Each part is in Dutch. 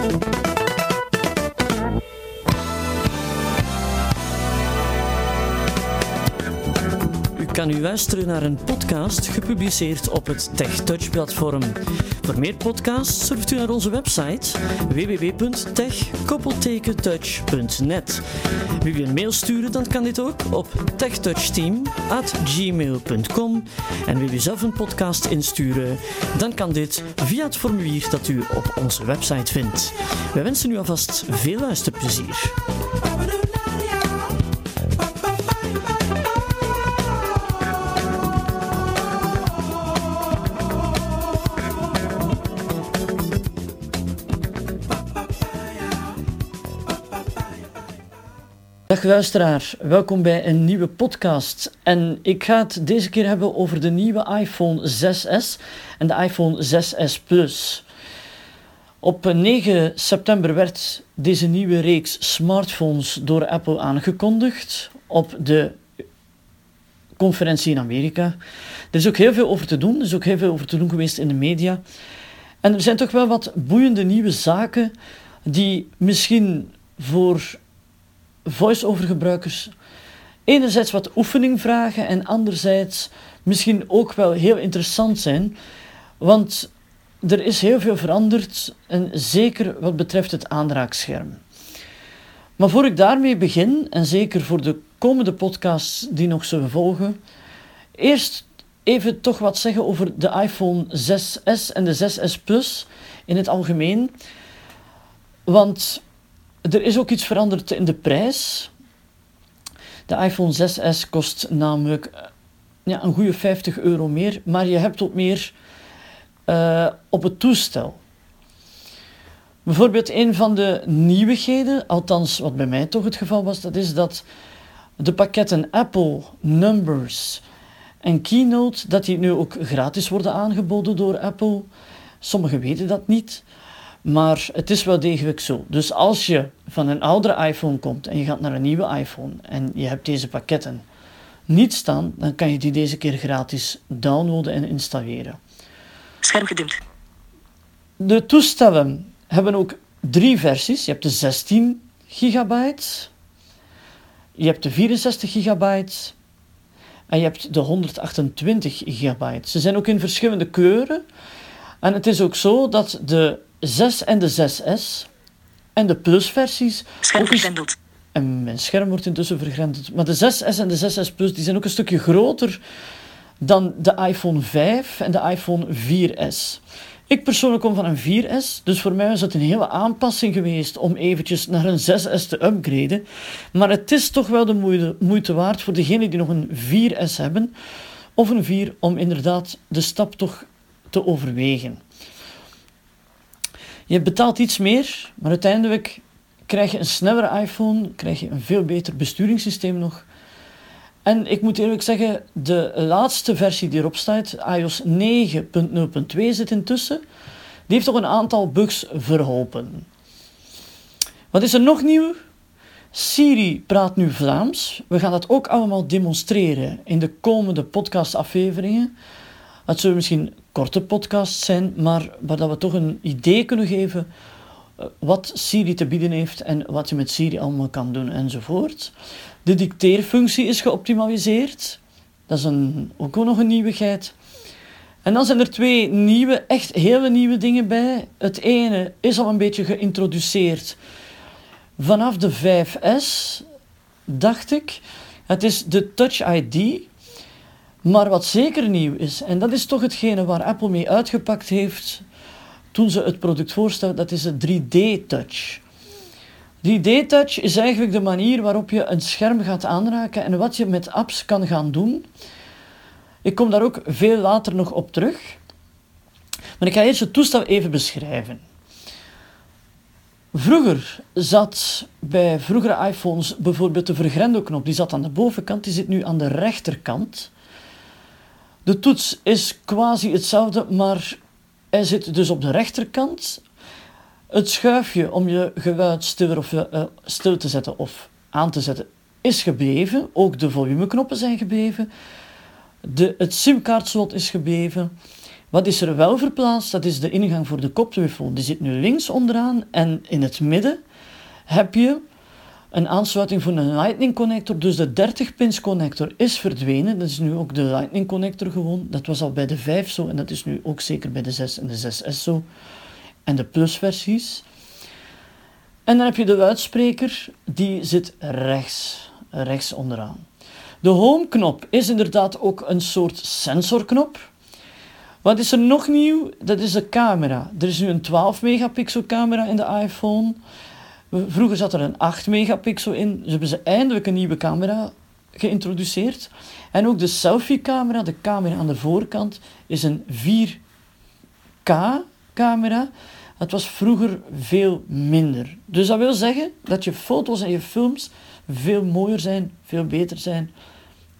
Thank you. Kan u luisteren naar een podcast gepubliceerd op het TechTouch-platform. Voor meer podcasts surft u naar onze website www.tech-touch.net. Wil je een mail sturen, dan kan dit ook op techtouchteam.gmail.com. En wil je zelf een podcast insturen, dan kan dit via het formulier dat u op onze website vindt. Wij wensen u alvast veel luisterplezier. Dag luisteraar, welkom bij een nieuwe podcast. En ik ga het deze keer hebben over de nieuwe iPhone 6s en de iPhone 6s Plus. Op 9 september werd deze nieuwe reeks smartphones door Apple aangekondigd op de conferentie in Amerika. Er is ook heel veel over te doen, er is ook heel veel over te doen geweest in de media. En er zijn toch wel wat boeiende nieuwe zaken die misschien voor voice-over gebruikers enerzijds wat oefening vragen en anderzijds misschien ook wel heel interessant zijn. Want er is heel veel veranderd en zeker wat betreft het aanraakscherm. Maar voor ik daarmee begin, en zeker voor de komende podcasts die nog zullen volgen, eerst even toch wat zeggen over de iPhone 6s en de 6s Plus in het algemeen. Want er is ook iets veranderd in de prijs. De iPhone 6s kost namelijk eh, ja, een goede 50 euro meer, maar je hebt ook meer uh, op het toestel. Bijvoorbeeld een van de nieuwigheden, althans wat bij mij toch het geval was, dat is dat de pakketten Apple, Numbers en Keynote, dat die nu ook gratis worden aangeboden door Apple. Sommigen weten dat niet. Maar het is wel degelijk zo. Dus als je van een oudere iPhone komt en je gaat naar een nieuwe iPhone en je hebt deze pakketten niet staan, dan kan je die deze keer gratis downloaden en installeren. Scherm gedimd. De toestellen hebben ook drie versies. Je hebt de 16 gigabyte, je hebt de 64 gigabyte en je hebt de 128 gigabyte. Ze zijn ook in verschillende kleuren. En het is ook zo dat de 6 en de 6S en de Plus-versies. Scherm vergrendeld. En mijn scherm wordt intussen vergrendeld. Maar de 6S en de 6S Plus die zijn ook een stukje groter dan de iPhone 5 en de iPhone 4S. Ik persoonlijk kom van een 4S, dus voor mij was het een hele aanpassing geweest om eventjes naar een 6S te upgraden. Maar het is toch wel de moeite, moeite waard voor degenen die nog een 4S hebben, of een 4, om inderdaad de stap toch te overwegen. Je betaalt iets meer, maar uiteindelijk krijg je een snellere iPhone, krijg je een veel beter besturingssysteem nog. En ik moet eerlijk zeggen, de laatste versie die erop staat, iOS 9.0.2 zit intussen, die heeft toch een aantal bugs verholpen. Wat is er nog nieuw? Siri praat nu Vlaams. We gaan dat ook allemaal demonstreren in de komende podcastafleveringen. Het zullen misschien korte podcasts zijn, maar waar dat we toch een idee kunnen geven eh, wat Siri te bieden heeft en wat je met Siri allemaal kan doen enzovoort. De dicteerfunctie is geoptimaliseerd. Dat is een, ook nog een nieuwigheid. En dan zijn er twee nieuwe, echt hele nieuwe dingen bij. Het ene is al een beetje geïntroduceerd vanaf de 5S, dacht ik. Het is de Touch ID. Maar wat zeker nieuw is, en dat is toch hetgene waar Apple mee uitgepakt heeft toen ze het product voorstellen, dat is het 3D-touch. 3D-touch is eigenlijk de manier waarop je een scherm gaat aanraken en wat je met apps kan gaan doen. Ik kom daar ook veel later nog op terug. Maar ik ga eerst het toestel even beschrijven. Vroeger zat bij vroegere iPhones bijvoorbeeld de vergrendelknop, die zat aan de bovenkant, die zit nu aan de rechterkant. De toets is quasi hetzelfde, maar hij zit dus op de rechterkant. Het schuifje om je geluid stiller of, uh, stil te zetten of aan te zetten is gebleven. Ook de volumeknoppen zijn gebleven. De, het simkaartslot is gebleven. Wat is er wel verplaatst? Dat is de ingang voor de koptelefoon. Die zit nu links onderaan en in het midden heb je een aansluiting voor een Lightning connector. Dus de 30 pins connector is verdwenen. Dat is nu ook de Lightning connector gewoon. Dat was al bij de 5 zo en dat is nu ook zeker bij de 6 en de 6S zo. En de plus versies. En dan heb je de luidspreker, die zit rechts, rechts onderaan. De home knop is inderdaad ook een soort sensorknop. Wat is er nog nieuw? Dat is de camera. Er is nu een 12 megapixel camera in de iPhone. Vroeger zat er een 8 megapixel in. Ze hebben ze eindelijk een nieuwe camera geïntroduceerd. En ook de selfie camera, de camera aan de voorkant, is een 4K camera. Het was vroeger veel minder. Dus dat wil zeggen dat je foto's en je films veel mooier zijn, veel beter zijn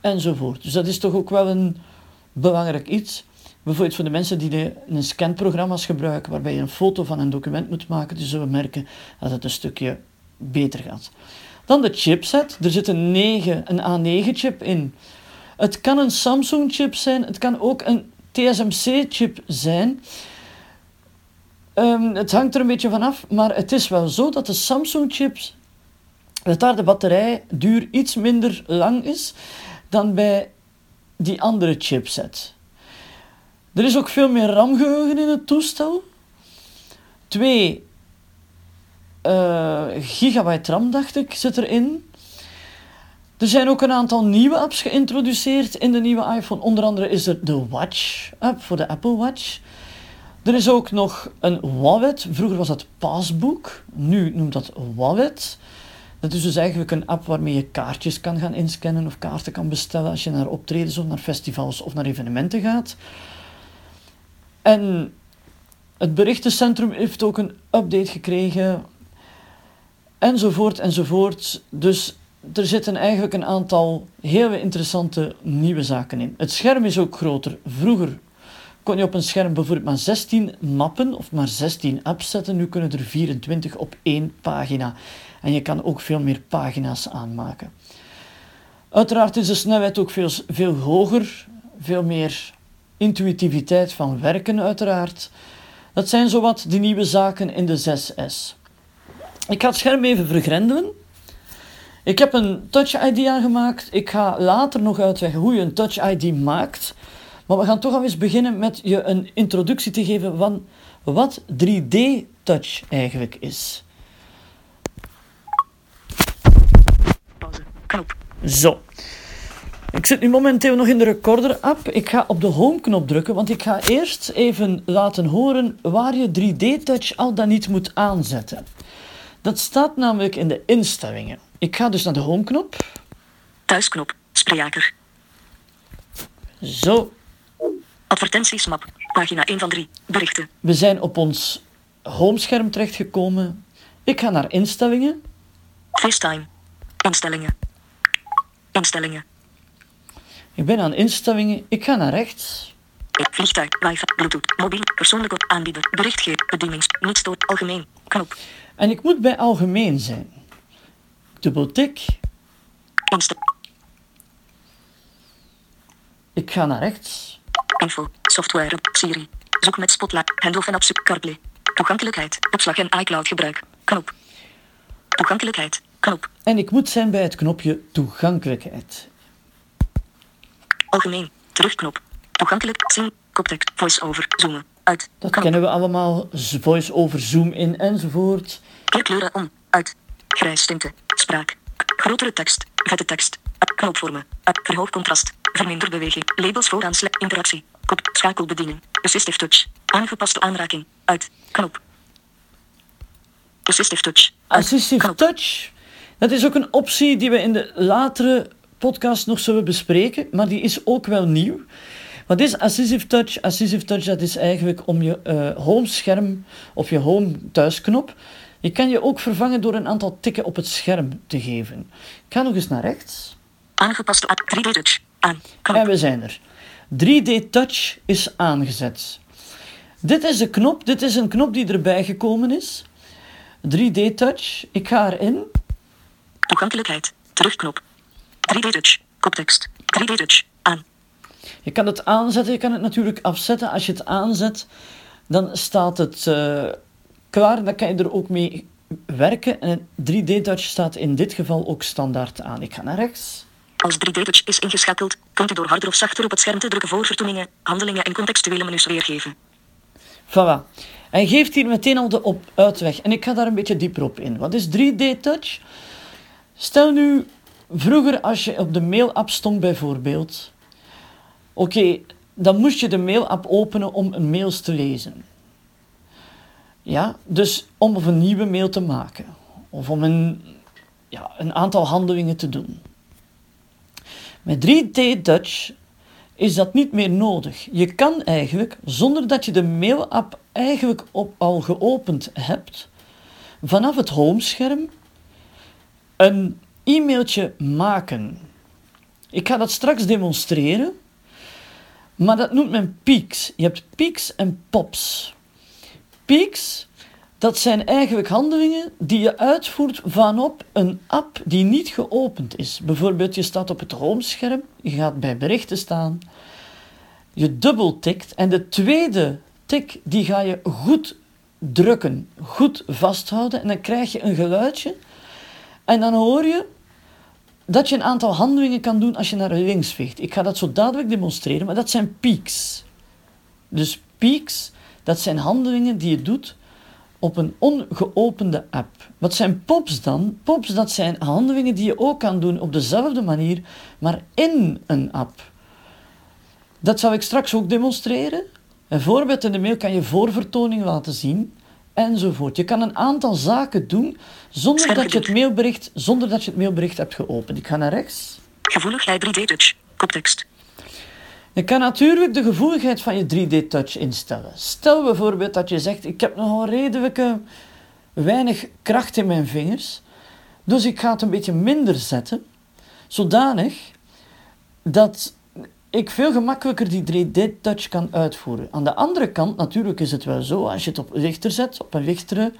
enzovoort. Dus dat is toch ook wel een belangrijk iets. Bijvoorbeeld voor de mensen die de, een scanprogramma's gebruiken, waarbij je een foto van een document moet maken, die zullen merken dat het een stukje beter gaat. Dan de chipset. Er zit een, 9, een A9-chip in. Het kan een Samsung-chip zijn, het kan ook een TSMC-chip zijn. Um, het hangt er een beetje vanaf, maar het is wel zo dat de Samsung-chips, dat daar de batterijduur iets minder lang is dan bij die andere chipset. Er is ook veel meer RAM-geheugen in het toestel. 2 uh, eh, gigabyte RAM, dacht ik, zit erin. Er zijn ook een aantal nieuwe apps geïntroduceerd in de nieuwe iPhone. Onder andere is er de Watch-app voor de Apple Watch. Er is ook nog een Wallet. Vroeger was dat Passbook. Nu noemt dat Wallet. Dat is dus eigenlijk een app waarmee je kaartjes kan gaan inscannen of kaarten kan bestellen als je naar optredens of naar festivals of naar evenementen gaat. En het berichtencentrum heeft ook een update gekregen, enzovoort, enzovoort. Dus er zitten eigenlijk een aantal hele interessante nieuwe zaken in. Het scherm is ook groter. Vroeger kon je op een scherm bijvoorbeeld maar 16 mappen of maar 16 apps zetten. Nu kunnen er 24 op één pagina. En je kan ook veel meer pagina's aanmaken. Uiteraard is de snelheid ook veel, veel hoger, veel meer intuïtiviteit van werken uiteraard. Dat zijn zowat de nieuwe zaken in de 6S. Ik ga het scherm even vergrendelen. Ik heb een Touch ID aangemaakt. Ik ga later nog uitleggen hoe je een Touch ID maakt. Maar we gaan toch al eens beginnen met je een introductie te geven van wat 3D Touch eigenlijk is. Pauze. Knop. Zo. Ik zit nu momenteel nog in de Recorder-app. Ik ga op de Home-knop drukken, want ik ga eerst even laten horen waar je 3D-touch al dan niet moet aanzetten. Dat staat namelijk in de instellingen. Ik ga dus naar de Home-knop. Thuisknop. Spreeaker. Zo. Advertentiesmap. Pagina 1 van 3. Berichten. We zijn op ons homescherm terechtgekomen. Ik ga naar instellingen. FaceTime. Instellingen. Instellingen. Ik ben aan instellingen. Ik ga naar rechts. Vliegtuig, wifi, bluetooth, mobiel, persoonlijke aanbieder, berichtgever, bedienings, niet stoot, algemeen, knop. En ik moet bij algemeen zijn. Dubbeltik. Insta. Ik ga naar rechts. Info, software, Siri. Zoek met Spotlight, Handle van Apps, CarPlay. Toegankelijkheid, opslag en iCloud gebruik, knop. Toegankelijkheid, knop. En ik moet zijn bij het knopje toegankelijkheid. Algemeen. Terugknop. Toegankelijk. Zien. Koptekst. Voice-over. Zoomen. Uit. Dat kennen we allemaal. Voice-over, zoom in enzovoort. kleuren om. Uit. Grijs tinte. Spraak. Grotere tekst. Vette tekst. Knopvormen. Verhoog contrast. Verminder beweging. Labels vooraan. Interactie. Kop. Schakelbediening. Assistive touch. Aangepaste aanraking. Uit. Knop. Assistive touch. Assistive touch. Dat is ook een optie die we in de latere podcast nog zullen bespreken, maar die is ook wel nieuw. Wat is Assistive Touch? Assistive Touch dat is eigenlijk om je uh, home scherm of je home thuisknop. Je kan je ook vervangen door een aantal tikken op het scherm te geven. Ik ga nog eens naar rechts. Aangepaste 3D Touch. Aan. En we zijn er. 3D Touch is aangezet. Dit is de knop. Dit is een knop die erbij gekomen is. 3D Touch. Ik ga erin. Toegankelijkheid. Terugknop. 3D Touch. Koptekst. 3D Touch. Aan. Je kan het aanzetten, je kan het natuurlijk afzetten. Als je het aanzet, dan staat het uh, klaar. Dan kan je er ook mee werken. En 3D-touch staat in dit geval ook standaard aan. Ik ga naar rechts. Als 3D-touch is ingeschakeld, kunt u door harder of zachter op het scherm te drukken voor vertoningen, handelingen en contextuele menus weergeven. Voilà. Hij geeft hier meteen al de op uitweg. En ik ga daar een beetje dieper op in. Wat is 3D-touch? Stel nu, vroeger als je op de mail-app stond bijvoorbeeld. Oké, dan moest je de mail-app openen om een mails te lezen. Ja, dus om een nieuwe mail te maken. Of om een, ja, een aantal handelingen te doen. Met 3D Touch is dat niet meer nodig. Je kan eigenlijk, zonder dat je de mail-app eigenlijk op, al geopend hebt, vanaf het homescherm een e-mailtje maken. Ik ga dat straks demonstreren, maar dat noemt men peaks. Je hebt peaks en pops. Peaks, dat zijn eigenlijk handelingen die je uitvoert vanop een app die niet geopend is. Bijvoorbeeld, je staat op het homescherm, je gaat bij berichten staan, je dubbeltikt en de tweede tik die ga je goed drukken, goed vasthouden en dan krijg je een geluidje en dan hoor je dat je een aantal handelingen kan doen als je naar links veegt. Ik ga dat zo dadelijk demonstreren, maar dat zijn peaks. Dus peaks, dat zijn handelingen die je doet op een ongeopende app. Wat zijn pops dan? Pops, dat zijn handelingen die je ook kan doen op dezelfde manier, maar in een app. Dat zal ik straks ook demonstreren. Voorbeeld in de mail kan je voorvertoning laten zien enzovoort. Je kan een aantal zaken doen zonder dat je het mailbericht, zonder dat je het mailbericht hebt geopend. Ik ga naar rechts. Gevoeligheid 3D-touch. Koptekst. Je kan natuurlijk de gevoeligheid van je 3D-touch instellen. Stel bijvoorbeeld dat je zegt, ik heb nogal redelijke weinig kracht in mijn vingers, dus ik ga het een beetje minder zetten, zodanig dat ik veel gemakkelijker die 3D-touch kan uitvoeren. Aan de andere kant, natuurlijk is het wel zo, als je het op lichter zet, op een lichtere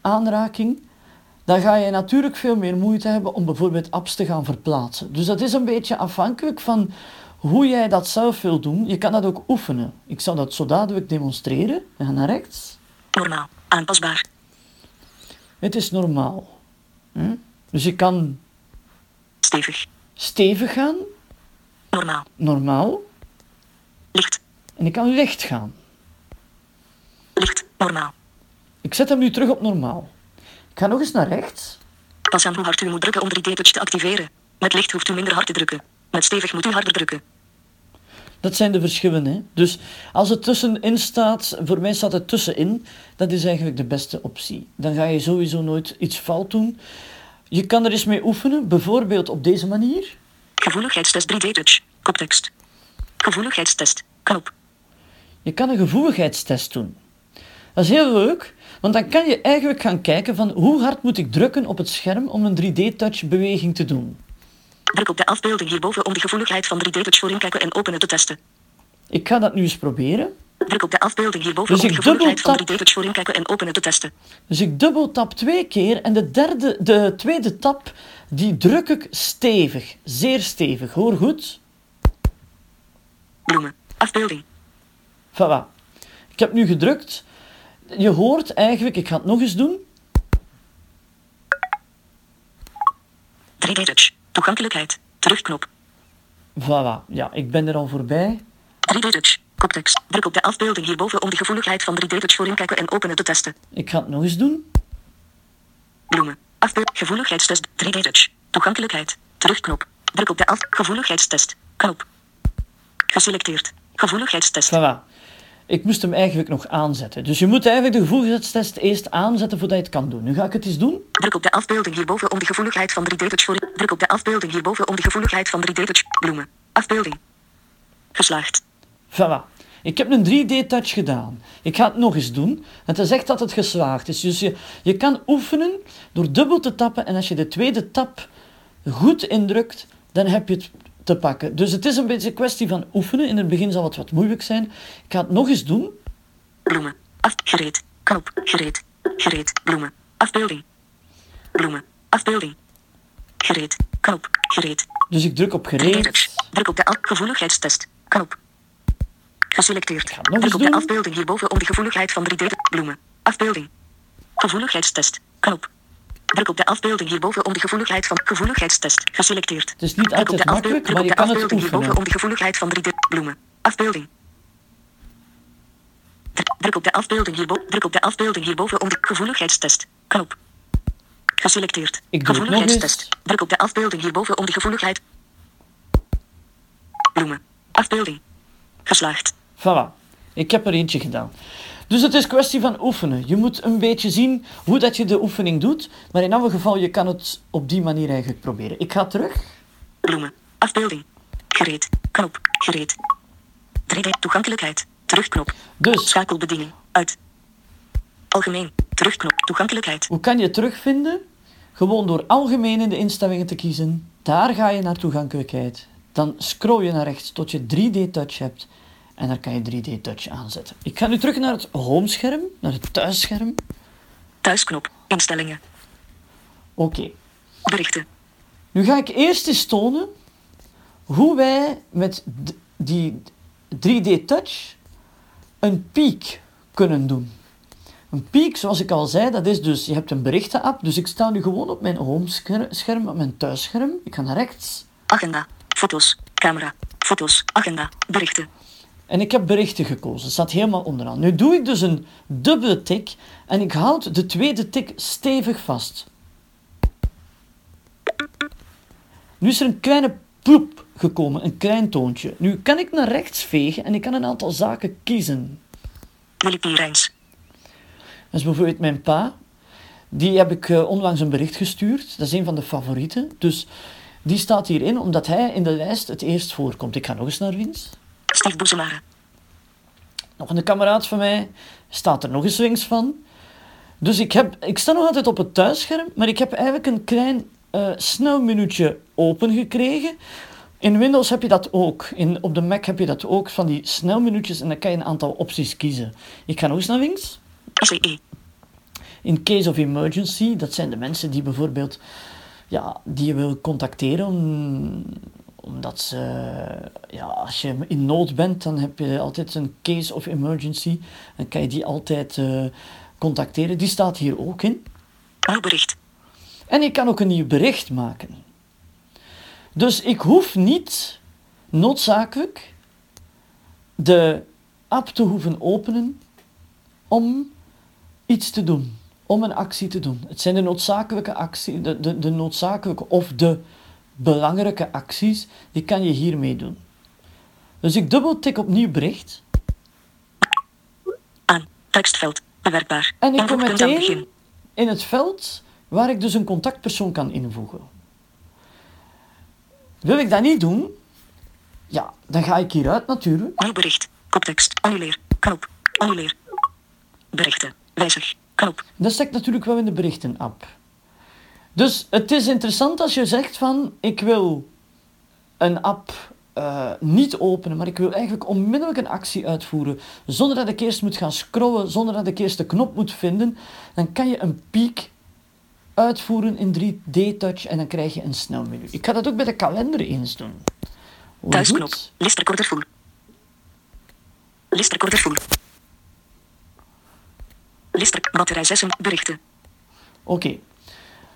aanraking, dan ga je natuurlijk veel meer moeite hebben om bijvoorbeeld apps te gaan verplaatsen. Dus dat is een beetje afhankelijk van hoe jij dat zelf wil doen. Je kan dat ook oefenen. Ik zal dat zo dadelijk demonstreren. We gaan naar rechts. Normaal. Aanpasbaar. Het is normaal. Hm? Dus je kan... Stevig. Stevig gaan. Normaal. Normaal. Licht. En ik kan licht gaan. Licht. Normaal. Ik zet hem nu terug op normaal. Ik ga nog eens naar rechts. Pas aan hoe hard u moet drukken om 3D-touch te activeren. Met licht hoeft u minder hard te drukken. Met stevig moet u harder drukken. Dat zijn de verschillen. Hè? Dus als het tussenin staat, voor mij staat het tussenin, dat is eigenlijk de beste optie. Dan ga je sowieso nooit iets fout doen. Je kan er eens mee oefenen, bijvoorbeeld op deze manier. Gevoeligheidstest 3D-touch. Koptekst. Gevoeligheidstest. Knop. Je kan een gevoeligheidstest doen. Dat is heel leuk, want dan kan je eigenlijk gaan kijken van hoe hard moet ik drukken op het scherm om een 3D-touch beweging te doen. Druk op de afbeelding hierboven om de gevoeligheid van 3D-touch voor inkijken en openen te testen. Ik ga dat nu eens proberen. Druk op de afbeelding hierboven Dus om de gevoeligheid van dubbeltap- 3D-touch voor inkijken en openen te testen. Dus ik dubbeltap twee keer en de, derde, de tweede tap die druk ik stevig, zeer stevig. Hoor goed. Bloemen. Afbeelding. Voilà. Ik heb nu gedrukt. Je hoort eigenlijk, ik ga het nog eens doen. 3D-touch. Toegankelijkheid. Terugknop. Voilà. Ja, ik ben er al voorbij. 3D-touch. Koptekst. Druk op de afbeelding hierboven om de gevoeligheid van 3D-touch voor inkijken en openen te testen. Ik ga het nog eens doen. Bloemen. Afbeeld. Gevoeligheidstest. 3D-touch. Toegankelijkheid. Terugknop. Druk op de af. Gevoeligheidstest. Knop. Geselecteerd. Gevoeligheidstest. Voilà. Ik moest hem eigenlijk nog aanzetten. Dus je moet eigenlijk de gevoeligheidstest eerst aanzetten voordat je het kan doen. Nu ga ik het eens doen. Druk op de afbeelding hierboven om de gevoeligheid van 3D-touch voor. Druk op de afbeelding hierboven om de gevoeligheid van 3D-touch. Bloemen. Afbeelding. Geslaagd. Voilà. Ik heb een 3D-touch gedaan. Ik ga het nog eens doen. Het is echt dat het geslaagd is. Dus je, je kan oefenen door dubbel te tappen. En als je de tweede tap goed indrukt, dan heb je het te pakken. Dus het is een beetje een kwestie van oefenen. In het begin zal het wat moeilijk zijn. Ik ga het nog eens doen. Bloemen. Af. Gereed. Knop. Gereed. Gereed. Bloemen. Afbeelding. Bloemen. Afbeelding. Gereed. Knop. Gereed. Dus ik druk op 3D-touch. gereed. Druk op de. Gevoeligheidstest. Knop. Geselecteerd. Druk op de afbeelding hierboven om de gevoeligheid van 3D bloemen. Afbeelding. Gevoeligheidstest. Knop. Druk op de afbeelding hierboven om de gevoeligheid van gevoeligheidstest. Geselecteerd. Het is niet Druk op de makkelijk, druk maar op je de kan het afbeelding hierboven om de gevoeligheid van 3D bloemen. Afbeelding. Dr- Druk op de afbeelding hierboven. Druk op de afbeelding hierboven om de gevoeligheidstest. Knop. Geselecteerd. Gevoeligheidstest. Druk op de afbeelding hierboven om de gevoeligheid. Bloemen. Afbeelding. Geslaagd. Voilà. Ik heb er eentje gedaan. Dus het is kwestie van oefenen. Je moet een beetje zien hoe dat je de oefening doet. Maar in alle geval, je kan het op die manier eigenlijk proberen. Ik ga terug. Bloemen. Afbeelding. Gereed. Knop. Gereed. 3D toegankelijkheid. Terugknop. Dus, Schakelbediening. Uit. Algemeen. Terugknop. Toegankelijkheid. hoe kan je het terugvinden? Gewoon door algemeen in de instellingen te kiezen. Daar ga je naar toegankelijkheid. Dan scroll je naar rechts tot je 3D Touch hebt. En daar kan je 3D Touch aanzetten. Ik ga nu terug naar het homescherm, naar het thuisscherm. Thuisknop. Instellingen. Oké. Berichten. Nu ga ik eerst eens tonen hoe wij met die 3D Touch een piek kunnen doen. Een piek, zoals ik al zei, dat is dus, je hebt een berichtenapp, dus ik sta nu gewoon op mijn homescherm, op mijn thuisscherm. Ik ga naar rechts Agenda. Foto's. Camera. Foto's. Agenda. Berichten. En ik heb berichten gekozen. Het staat helemaal onderaan. Nu doe ik dus een dubbele tik en ik houd de tweede tik stevig vast. Nu is er een kleine ploep gekomen, een klein toontje. Nu kan ik naar rechts vegen en ik kan een aantal zaken kiezen. Willy Pierijns. Dat is bijvoorbeeld mijn pa. Die heb ik eh, onlangs een bericht gestuurd. Dat is een van de favorieten. Dus die staat hierin omdat hij in de lijst het eerst voorkomt. Ik ga nog eens naar links. Steve Boesemare. Nog een kameraad van mij staat er nog eens links van. Dus ik, heb, ik sta nog altijd op het thuisscherm, maar ik heb eigenlijk een klein eh snelmenuutje open gekregen. In Windows heb je dat ook. In, op de Mac heb je dat ook, van die snelmenuutjes, en dan kan je een aantal opties kiezen. Ik ga nog eens naar links. ICE. In case of emergency, dat zijn de mensen die bijvoorbeeld ja, die je wil contacteren om, omdat ze, ja, als je in nood bent, dan heb je altijd een case of emergency. Dan kan je die altijd eh, contacteren. Die staat hier ook in. Nieuw bericht. En ik kan ook een nieuw bericht maken. Dus ik hoef niet noodzakelijk de app te hoeven openen om iets te doen, om een actie te doen. Het zijn de noodzakelijke actie, de, de, de noodzakelijke of de belangrijke acties, die kan je hiermee doen. Dus ik dubbeltik op nieuw bericht Aan. Tekstveld. Bewerkbaar. en ik kom meteen in het veld waar ik dus een contactpersoon kan invoegen. Wil ik dat niet doen? Ja, dan ga ik hieruit natuurlijk. Nieuw bericht. Koptekst. Annuleer. Knop. Annuleer. Berichten. Wijzig. Knop. Dat zit natuurlijk wel in de berichten-app. Dus het is interessant als je zegt van, ik wil een app eh, niet openen, maar ik wil eigenlijk onmiddellijk een actie uitvoeren, zonder dat ik eerst moet gaan scrollen, zonder dat ik eerst de knop moet vinden, dan kan je een piek uitvoeren in 3D-touch en dan krijg je een snelmenu. Ik ga dat ook bij de kalender eens doen. Thuisknop. Listrecorder full. Listrecorder full. Lister. Batterij 6. Berichten. Oké.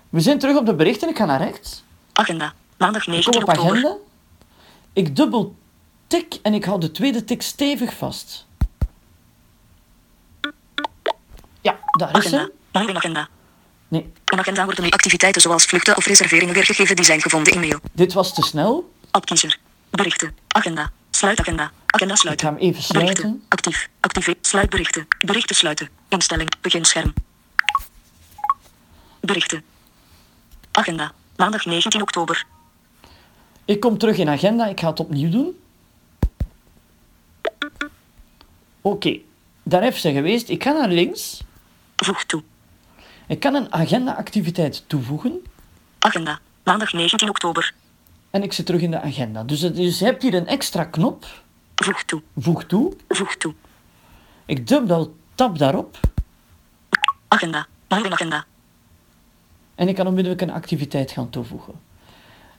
We zijn terug op de berichten. Ik ga naar rechts. Agenda. Maandag Ik 19 kom op oktober. agenda. Ik dubbel tik en ik hou de tweede tik stevig vast. Ja, daar is Agenda. ze. Nieuwe agenda. Nee, In agenda worden nu activiteiten zoals vluchten of reserveringen weergegeven die zijn gevonden in mail. dit was te snel. Appkiezer. Berichten. Agenda. Sluitagenda. Agenda Ik sluiten. ga hem even Berichten. sluiten. Actief. Activeer. Sluitberichten. Berichten sluiten. Instelling. Beginscherm. Berichten. Agenda. Maandag 19 oktober. Ik kom terug in agenda. Ik ga het opnieuw doen. Oké, daar heeft ze geweest. Ik ga naar links. Voeg toe. Ik kan een agenda-activiteit toevoegen. Agenda. Maandag 19 oktober. En ik zit terug in de agenda. Dus, dus je hebt hier een extra knop. Voeg toe. Voeg toe. Voeg toe. Ik dubbel tap daarop. Agenda. Nieuwe agenda. En ik kan onmiddellijk een activiteit gaan toevoegen.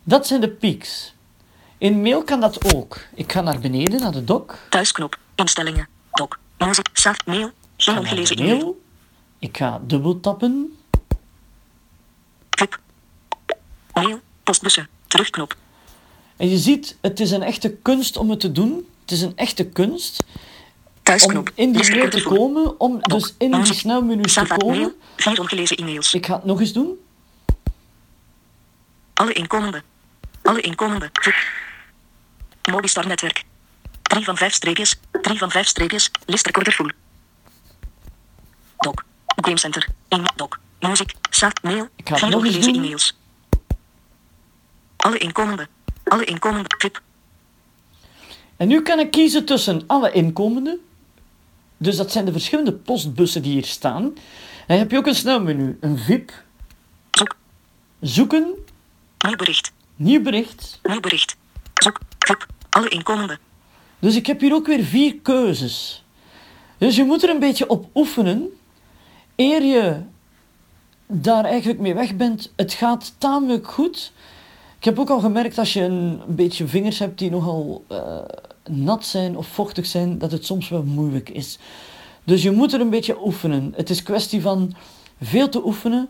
Dat zijn de peaks. In mail kan dat ook. Ik ga naar beneden, naar de doc. Thuisknop. Instellingen. Doc. Muziek. Saaf. Mail. Geen ongelezen mail. Ik ga dubbel tappen. Mail. Postbussen. Terugknop. En je ziet, het is een echte kunst om het te doen. Het is een echte kunst om Thuisknop. in die mail te komen, om dus in die Muziek. snelmenu's te komen. Vier ongelezen e-mails. Ik ga het nog eens doen. Alle inkomende. Alle inkomende. Mobistar netwerk. 3 van 5 streepjes. 3 van 5 streepjes. List recorder full. Doc. Game Center. 1 doc. Muziek. Saaf. Mail. Vier ongelezen e-mails. Alle inkomende. Alle inkomende. Club. En nu kan ik kiezen tussen alle inkomenden. Dus dat zijn de verschillende postbussen die hier staan. En dan heb je ook een snelmenu. Een VIP. Zoek. Zoeken. Nieuw bericht. Nieuw bericht. Nieuw bericht. Zoek. Alle inkomende. Dus ik heb hier ook weer vier keuzes. Dus je moet er een beetje op oefenen. Eer je daar eigenlijk mee weg bent, het gaat tamelijk goed. Ik heb ook al gemerkt als je een beetje vingers hebt die nogal eh, nat zijn of vochtig zijn, dat het soms wel moeilijk is. Dus je moet er een beetje oefenen. Het is kwestie van veel te oefenen,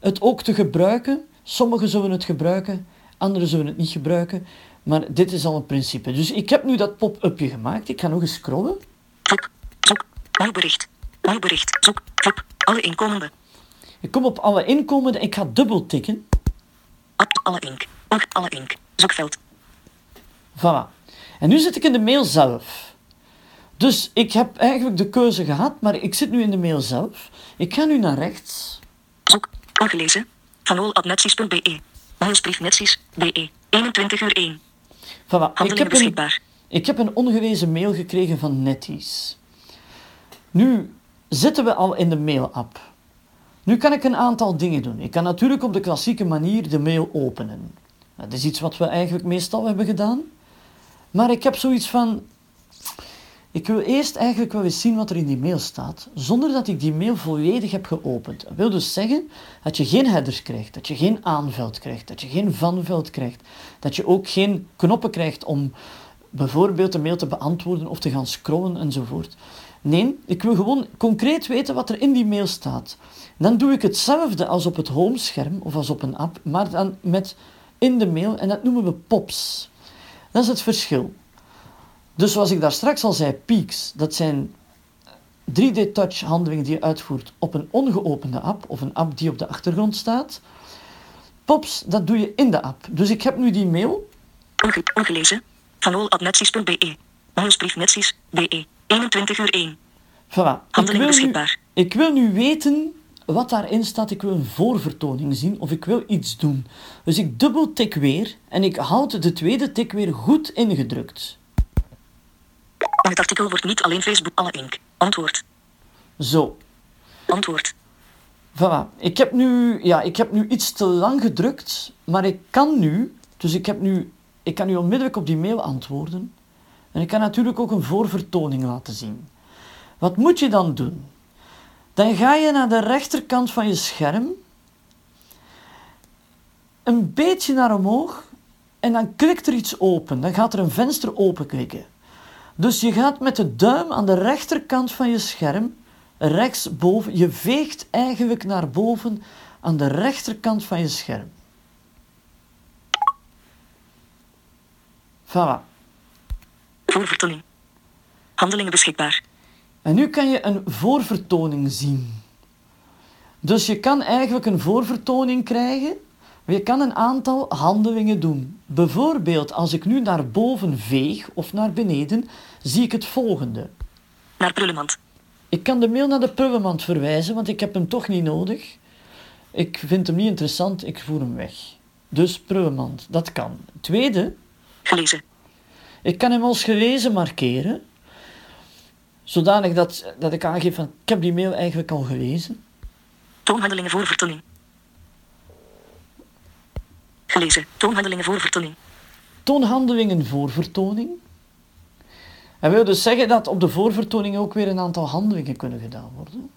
het ook te gebruiken. Sommigen zullen het gebruiken, anderen zullen het niet gebruiken. Maar dit is al een principe. Dus ik heb nu dat pop-upje gemaakt. Ik ga nog eens scrollen. Club. Zoek. Nieuw bericht. Nieuw bericht. Zoek. Alle inkomende. Ik kom op alle inkomenden. Ik ga dubbel tikken. Alle ink. Alle ink. Zoekveld. Voilà. En nu zit ik in de mail zelf. Dus ik heb eigenlijk de keuze gehad, maar ik zit nu in de mail zelf. Ik ga nu naar rechts. Zoek. Ongelezen. Vanol.netsies.be. Mailsbrief Netsies. BE. 21 uur 1. Voilà. Ik heb, een, beschikbaar. ik heb een ongelezen mail gekregen van Netties. Nu zitten we al in de mail-app. Nu kan ik een aantal dingen doen. Ik kan natuurlijk op de klassieke manier de mail openen. Dat is iets wat we eigenlijk meestal hebben gedaan. Maar ik heb zoiets van. Ik wil eerst eigenlijk wel eens zien wat er in die mail staat, zonder dat ik die mail volledig heb geopend. Dat wil dus zeggen dat je geen headers krijgt, dat je geen aanveld krijgt, dat je geen vanveld krijgt, dat je ook geen knoppen krijgt om bijvoorbeeld de mail te beantwoorden of te gaan scrollen enzovoort. Nee, ik wil gewoon concreet weten wat er in die mail staat. Dan doe ik hetzelfde als op het homescherm of als op een app, maar dan met in de mail en dat noemen we pops. Dat is het verschil. Dus zoals ik daar straks al zei, peaks, dat zijn 3D-touch handelingen die je uitvoert op een ongeopende app of een app die op de achtergrond staat. Pops, dat doe je in de app. Dus ik heb nu die mail. Onge ongelezen. Vanol.netsies.be. Mailsbrief Netsies. BE. 21 uur 1. Voilà. Nu, beschikbaar. ik wil nu weten wat daarin staat. Ik wil een voorvertoning zien of ik wil iets doen. Dus ik dubbel tik weer en ik houd de tweede tik weer goed ingedrukt. Het artikel wordt niet alleen Facebook alle ink. Antwoord. Zo. Antwoord. Voilà. Ik heb, nu, ja, ik heb nu iets te lang gedrukt, maar ik kan nu, dus ik, heb nu, ik kan nu onmiddellijk op die mail antwoorden. En ik kan natuurlijk ook een voorvertoning laten zien. Wat moet je dan doen? Dan ga je naar de rechterkant van je scherm, een beetje naar omhoog, en dan klikt er iets open. Dan gaat er een venster openklikken. Dus je gaat met de duim aan de rechterkant van je scherm rechtsboven. Je veegt eigenlijk naar boven aan de rechterkant van je scherm. Voilà. Voorvertoning. Handelingen beschikbaar. En nu kan je een voorvertoning zien. Dus je kan eigenlijk een voorvertoning krijgen. Je kan een aantal handelingen doen. Bijvoorbeeld, als ik nu naar boven veeg of naar beneden, zie ik het volgende. Naar prullenmand. Ik kan de mail naar de prullenmand verwijzen, want ik heb hem toch niet nodig. Ik vind hem niet interessant, ik voer hem weg. Dus prullenmand, dat kan. Tweede, Gelezen. ik kan hem als gelezen markeren. Zodanig dat, dat ik aangeef van, ik heb die mail eigenlijk al gelezen. Toonhandelingen voorvertoning. Gelezen. Toonhandelingen voorvertoning. Toonhandelingen voor vertoning. Dat wil dus zeggen dat op de voorvertoning ook weer een aantal handelingen kunnen gedaan worden.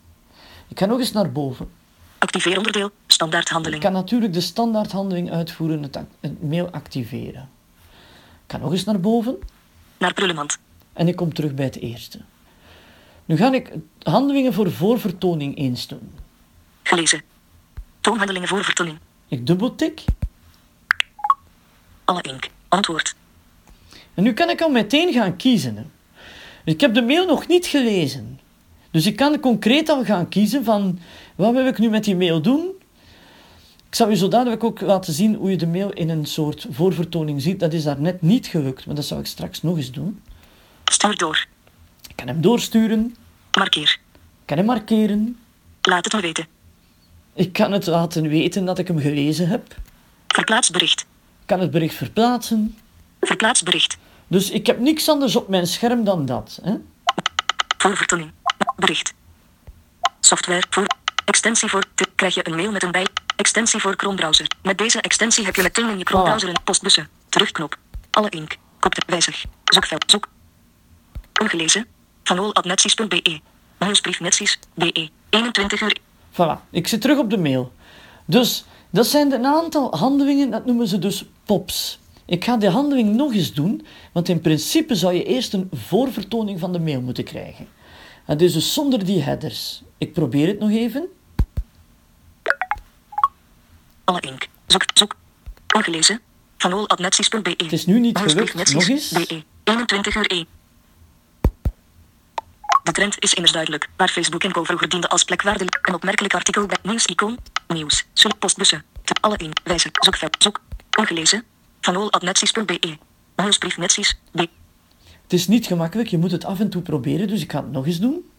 Ik ga nog eens naar boven. Activeer onderdeel. Standaard Ik kan natuurlijk de standaardhandeling uitvoeren, het, het mail activeren. Ik ga nog eens naar boven Naar prullenmand. en ik kom terug bij het eerste. Nu ga ik handelingen voor voorvertoning eens doen. Gelezen. Toonhandelingen voor vertoning. Ik dubbeltik Alle ink. Antwoord. en nu kan ik al meteen gaan kiezen. hè. Ik heb de mail nog niet gelezen. Dus ik kan concreet al gaan kiezen van wat wil ik nu met die mail doen. Ik zal u zo dadelijk ook laten zien hoe je de mail in een soort voorvertoning ziet. Dat is daar net niet gelukt, maar dat zal ik straks nog eens doen. Stuur door. Ik kan hem doorsturen, Markeer. ik kan hem markeren, Laat het me weten. ik kan het laten weten dat ik hem gelezen heb, Verplaats bericht. Kan het bericht verplaatsen. Verplaats bericht. Dus ik heb niks anders op mijn scherm dan dat. Hè? Voor vertoning. Bericht. Software voor. Extensie voor. te- Krijg je een mail met een bij. Extensie voor Chrome browser. Met deze extensie heb je meteen in je Chrome browser een postbussen. Terugknop. Alle ink. Kopte. Wijzig. Zoekveld. Zoek. Ongelezen. Van ool.netsies.be. Nieuwsbrief netsies. BE. 21 uur. Voilà, ik zit terug op de mail. Dus dat zijn een aantal handelingen, dat noemen ze dus pops. Ik ga die handeling nog eens doen, want in principe zou je eerst een voorvertoning van de mail moeten krijgen. Het is dus zonder die headers. Ik probeer het nog even. Alle ink. Zoek. Zoek. Ongelezen. Van ool.netsies.be. Het is nu niet gelukt. Nog eens. BE. 21 uur E. De trend is immers duidelijk. Waar Facebook en Cover diende als plekwaarde. Een opmerkelijk artikel bij nieuws-icoon. Nieuws. Zullen postbussen. Te alle in. Zoekveld. Zoek. Ongelezen. Van. Nieuwsbrief netsies. B. Het is niet gemakkelijk, je moet het af en toe proberen, dus ik ga het nog eens doen.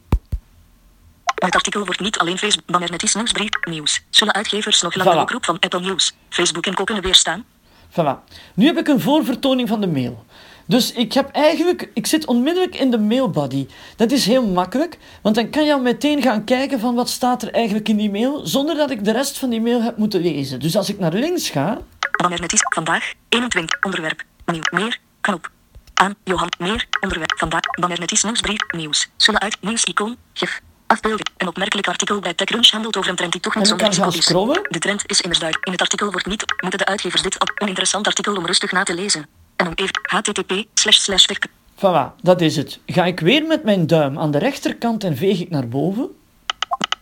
Het artikel wordt niet alleen Facebook. Wanneer net is nieuwsbrief. Nieuws. Zullen uitgevers nog langer Voilà. oproep van Apple News. Facebook en Co kunnen weerstaan? Voilà. Nu heb ik een voorvertoning van de mail. Dus ik heb eigenlijk, ik zit onmiddellijk in de mailbody. Dat is heel makkelijk, want dan kan je al meteen gaan kijken van wat staat er eigenlijk in die mail, zonder dat ik de rest van die mail heb moeten lezen. Dus als ik naar links ga, Is vandaag 21 onderwerp nieuw meer knop aan Johan meer onderwerp vandaag wanneer net is nieuwsbrief nieuws zullen uit nieuws icoon gif afbeelding een opmerkelijk artikel bij TechCrunch handelt over een trend die toch niet zonder risico is. De trend is immers duidelijk. In het artikel wordt niet moeten de uitgevers dit op een interessant artikel om rustig na te lezen en om even http slash slash voilà, dat is het. Ga ik weer met mijn duim aan de rechterkant en veeg ik naar boven.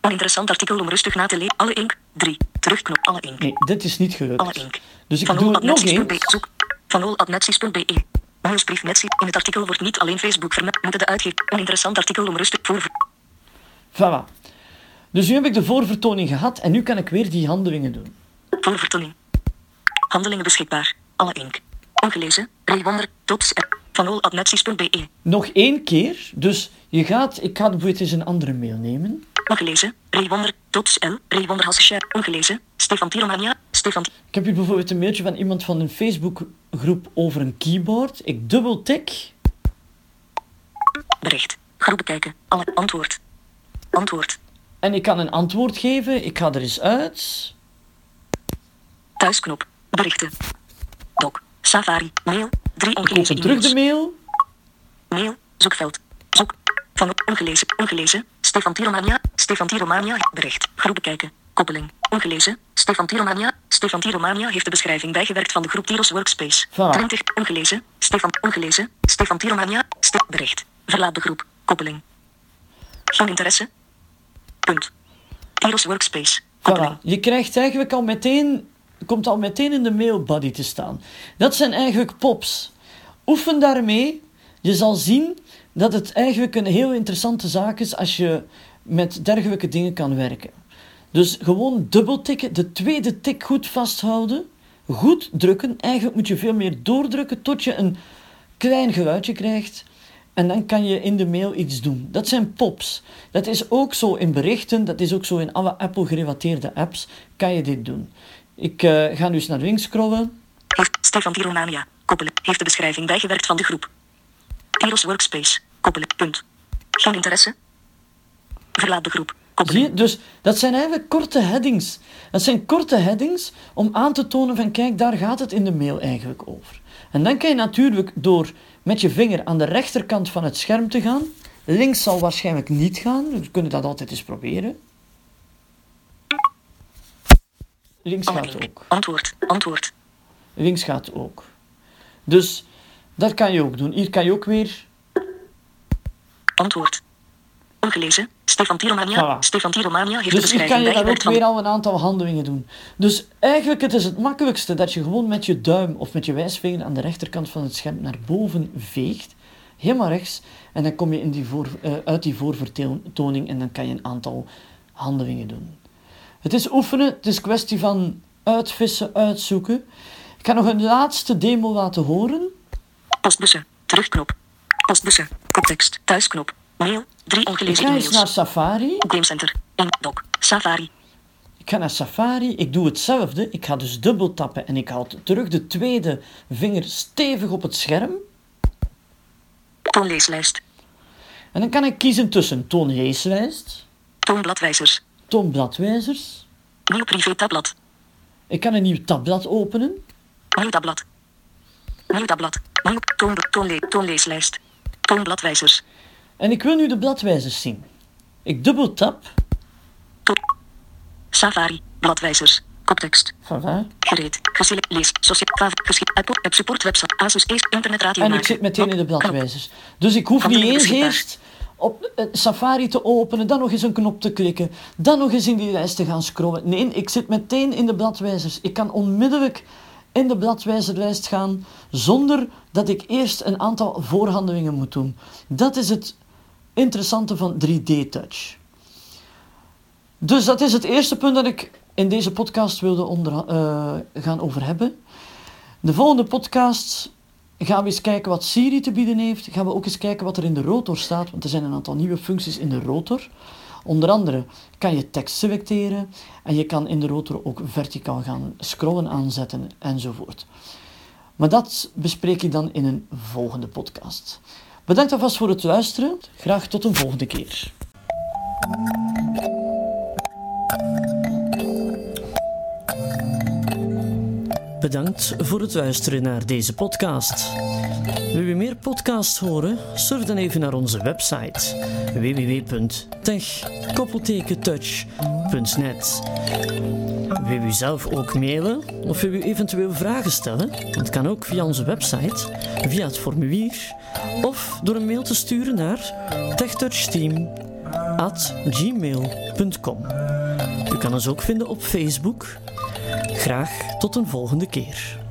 Een interessant artikel om rustig na te lezen alle ink 3 terugknop alle ink Nee, dit is niet alle gelukt. ink Dus ik van doe het nog eens. Zoek. Van. Nieuwsbrief Netsies. In het artikel wordt niet alleen Facebook vermeld. Moeten de uitgever. Een interessant artikel om rustig voor. Voilà. Dus nu heb ik de voorvertoning gehad en nu kan ik weer die handelingen doen. Voorvertoning. Handelingen beschikbaar. Alle ink. Ongelezen. Ray Wonder. Van ool.netsies.be. Nog één keer, dus je gaat, ik ga bijvoorbeeld eens een andere mail nemen. Ongelezen. Ray Wonder. Tots L. Ray Wonder Hassescher. Ongelezen. Stefan Tiromania. Stefan. Ik heb hier bijvoorbeeld een mailtje van iemand van een Facebookgroep over een keyboard. Ik dubbeltik. Bericht. Groep bekijken. Alle. Antwoord. Antwoord. En ik kan een antwoord geven. Ik ga er eens uit. Thuisknop. Berichten. Doc. Safari. Mail. Drie Ik ongelezen open terug de mail. Mail, zoekveld. Ongelezen, ongelezen. Stefan Tiromania, Stefan Tiromania, bericht. Groep bekijken. Koppeling. Ongelezen. Stefan Tiromania. Stefan Tiromania heeft de beschrijving bijgewerkt van de groep Tiros Workspace. Voilà. 20. Ongelezen. Stefan ongelezen. Stefan Tiromania. Ste bericht. Verlaat de groep. Koppeling. Geen interesse. Punt. Tiros Workspace. Voilà. Je krijgt eigenlijk al meteen, komt al meteen in de mailbody te staan. Dat zijn eigenlijk pops. Oefen daarmee. Je zal zien dat het eigenlijk een heel interessante zaak is als je met dergelijke dingen kan werken. Dus gewoon dubbeltikken, de tweede tik goed vasthouden, goed drukken. Eigenlijk moet je veel meer doordrukken tot je een klein geluidje krijgt. En dan kan je in de mail iets doen. Dat zijn pops. Dat is ook zo in berichten, dat is ook zo in alle Apple-gerelateerde apps, kan je dit doen. Ik eh, ga nu eens naar links scrollen. Stefan Tiromania. Koppelen. Heeft de beschrijving bijgewerkt van de groep. Tiros Workspace. Koppelen. Punt. Geen interesse. Verlaat de groep. Zie? Dus dat zijn eigenlijk korte headings. Dat zijn korte headings om aan te tonen van kijk, daar gaat het in de mail eigenlijk over. En dan kan je natuurlijk door met je vinger aan de rechterkant van het scherm te gaan. Links zal waarschijnlijk niet gaan, dus we kunnen dat altijd eens proberen. Links gaat ook. Antwoord. Antwoord. Links gaat ook. Dus Dat kan je ook doen. Hier kan je ook weer... Antwoord. Ongelezen. Stefan Tiromania. Voilà. Stefan Tiromania heeft de Dus hier kan je ook van... weer al een aantal handelingen doen. Dus eigenlijk het is het makkelijkste dat je gewoon met je duim of met je wijsvinger aan de rechterkant van het scherm naar boven veegt. Helemaal rechts. En dan kom je in die voor, eh, uit die voorvertoning en dan kan je een aantal handelingen doen. Het is oefenen, het is kwestie van uitvissen, uitzoeken. Ik ga nog een laatste demo laten horen. Postbussen. Terugknop. Postbussen. Koptekst. Thuisknop. Mail. Drie Ik ongelezen ga eens e-mails. naar Safari. Gamecenter. In doc. Safari. Ik ga naar Safari, ik doe hetzelfde. Ik ga dus dubbel tappen en ik houd terug de tweede vinger stevig op het scherm. Toonleeslijst. En dan kan ik kiezen tussen toonleeslijst, Toonbladwijzers. toonbladwijzers. Nieuw privé tabblad. Ik kan een nieuw tabblad openen. Nieuw tabblad. Tabblad. Nieuw toon, toonle, toonleeslijst. Toonbladwijzers. En ik wil nu de bladwijzers zien. Ik dubbel tap. To Safari. Bladwijzers. Koptekst. Voilà. Gereed. Geselect. Lees. Socia. Fav. Geschikt. Support website. Asus. Ace. Internetradio En ik zit meteen in de Knop. bladwijzers. Dus ik hoef niet eens eerst op eh, Safari te openen, dan nog eens een knop te klikken, dan nog eens in die lijst te gaan scrollen. Nee, ik zit meteen in de bladwijzers. Ik kan onmiddellijk in de bladwijzerlijst gaan zonder dat ik eerst een aantal voorhandelingen moet doen. Dat is het interessante van 3D-touch. Dus dat is het eerste punt dat ik in deze podcast wilde eh, gaan over hebben. De volgende podcast gaan we eens kijken wat Siri te bieden heeft. Gaan we ook eens kijken wat er in de rotor staat, want er zijn een aantal nieuwe functies in de rotor. Onder andere kan je tekst selecteren en je kan in de rotor ook verticaal gaan scrollen aanzetten enzovoort. Maar dat bespreek ik dan in een volgende podcast. Bedankt alvast voor het luisteren. Graag tot een volgende keer. Bedankt voor het luisteren naar deze podcast. Wil je meer podcasts horen? Surf dan even naar onze website www.tech-touch.net. Wil u zelf ook mailen of wil u eventueel vragen stellen? Dat kan ook via onze website, via het formulier of door een mail te sturen naar techtouchteam@gmail.com. U kan ons ook vinden op Facebook. Graag tot een volgende keer.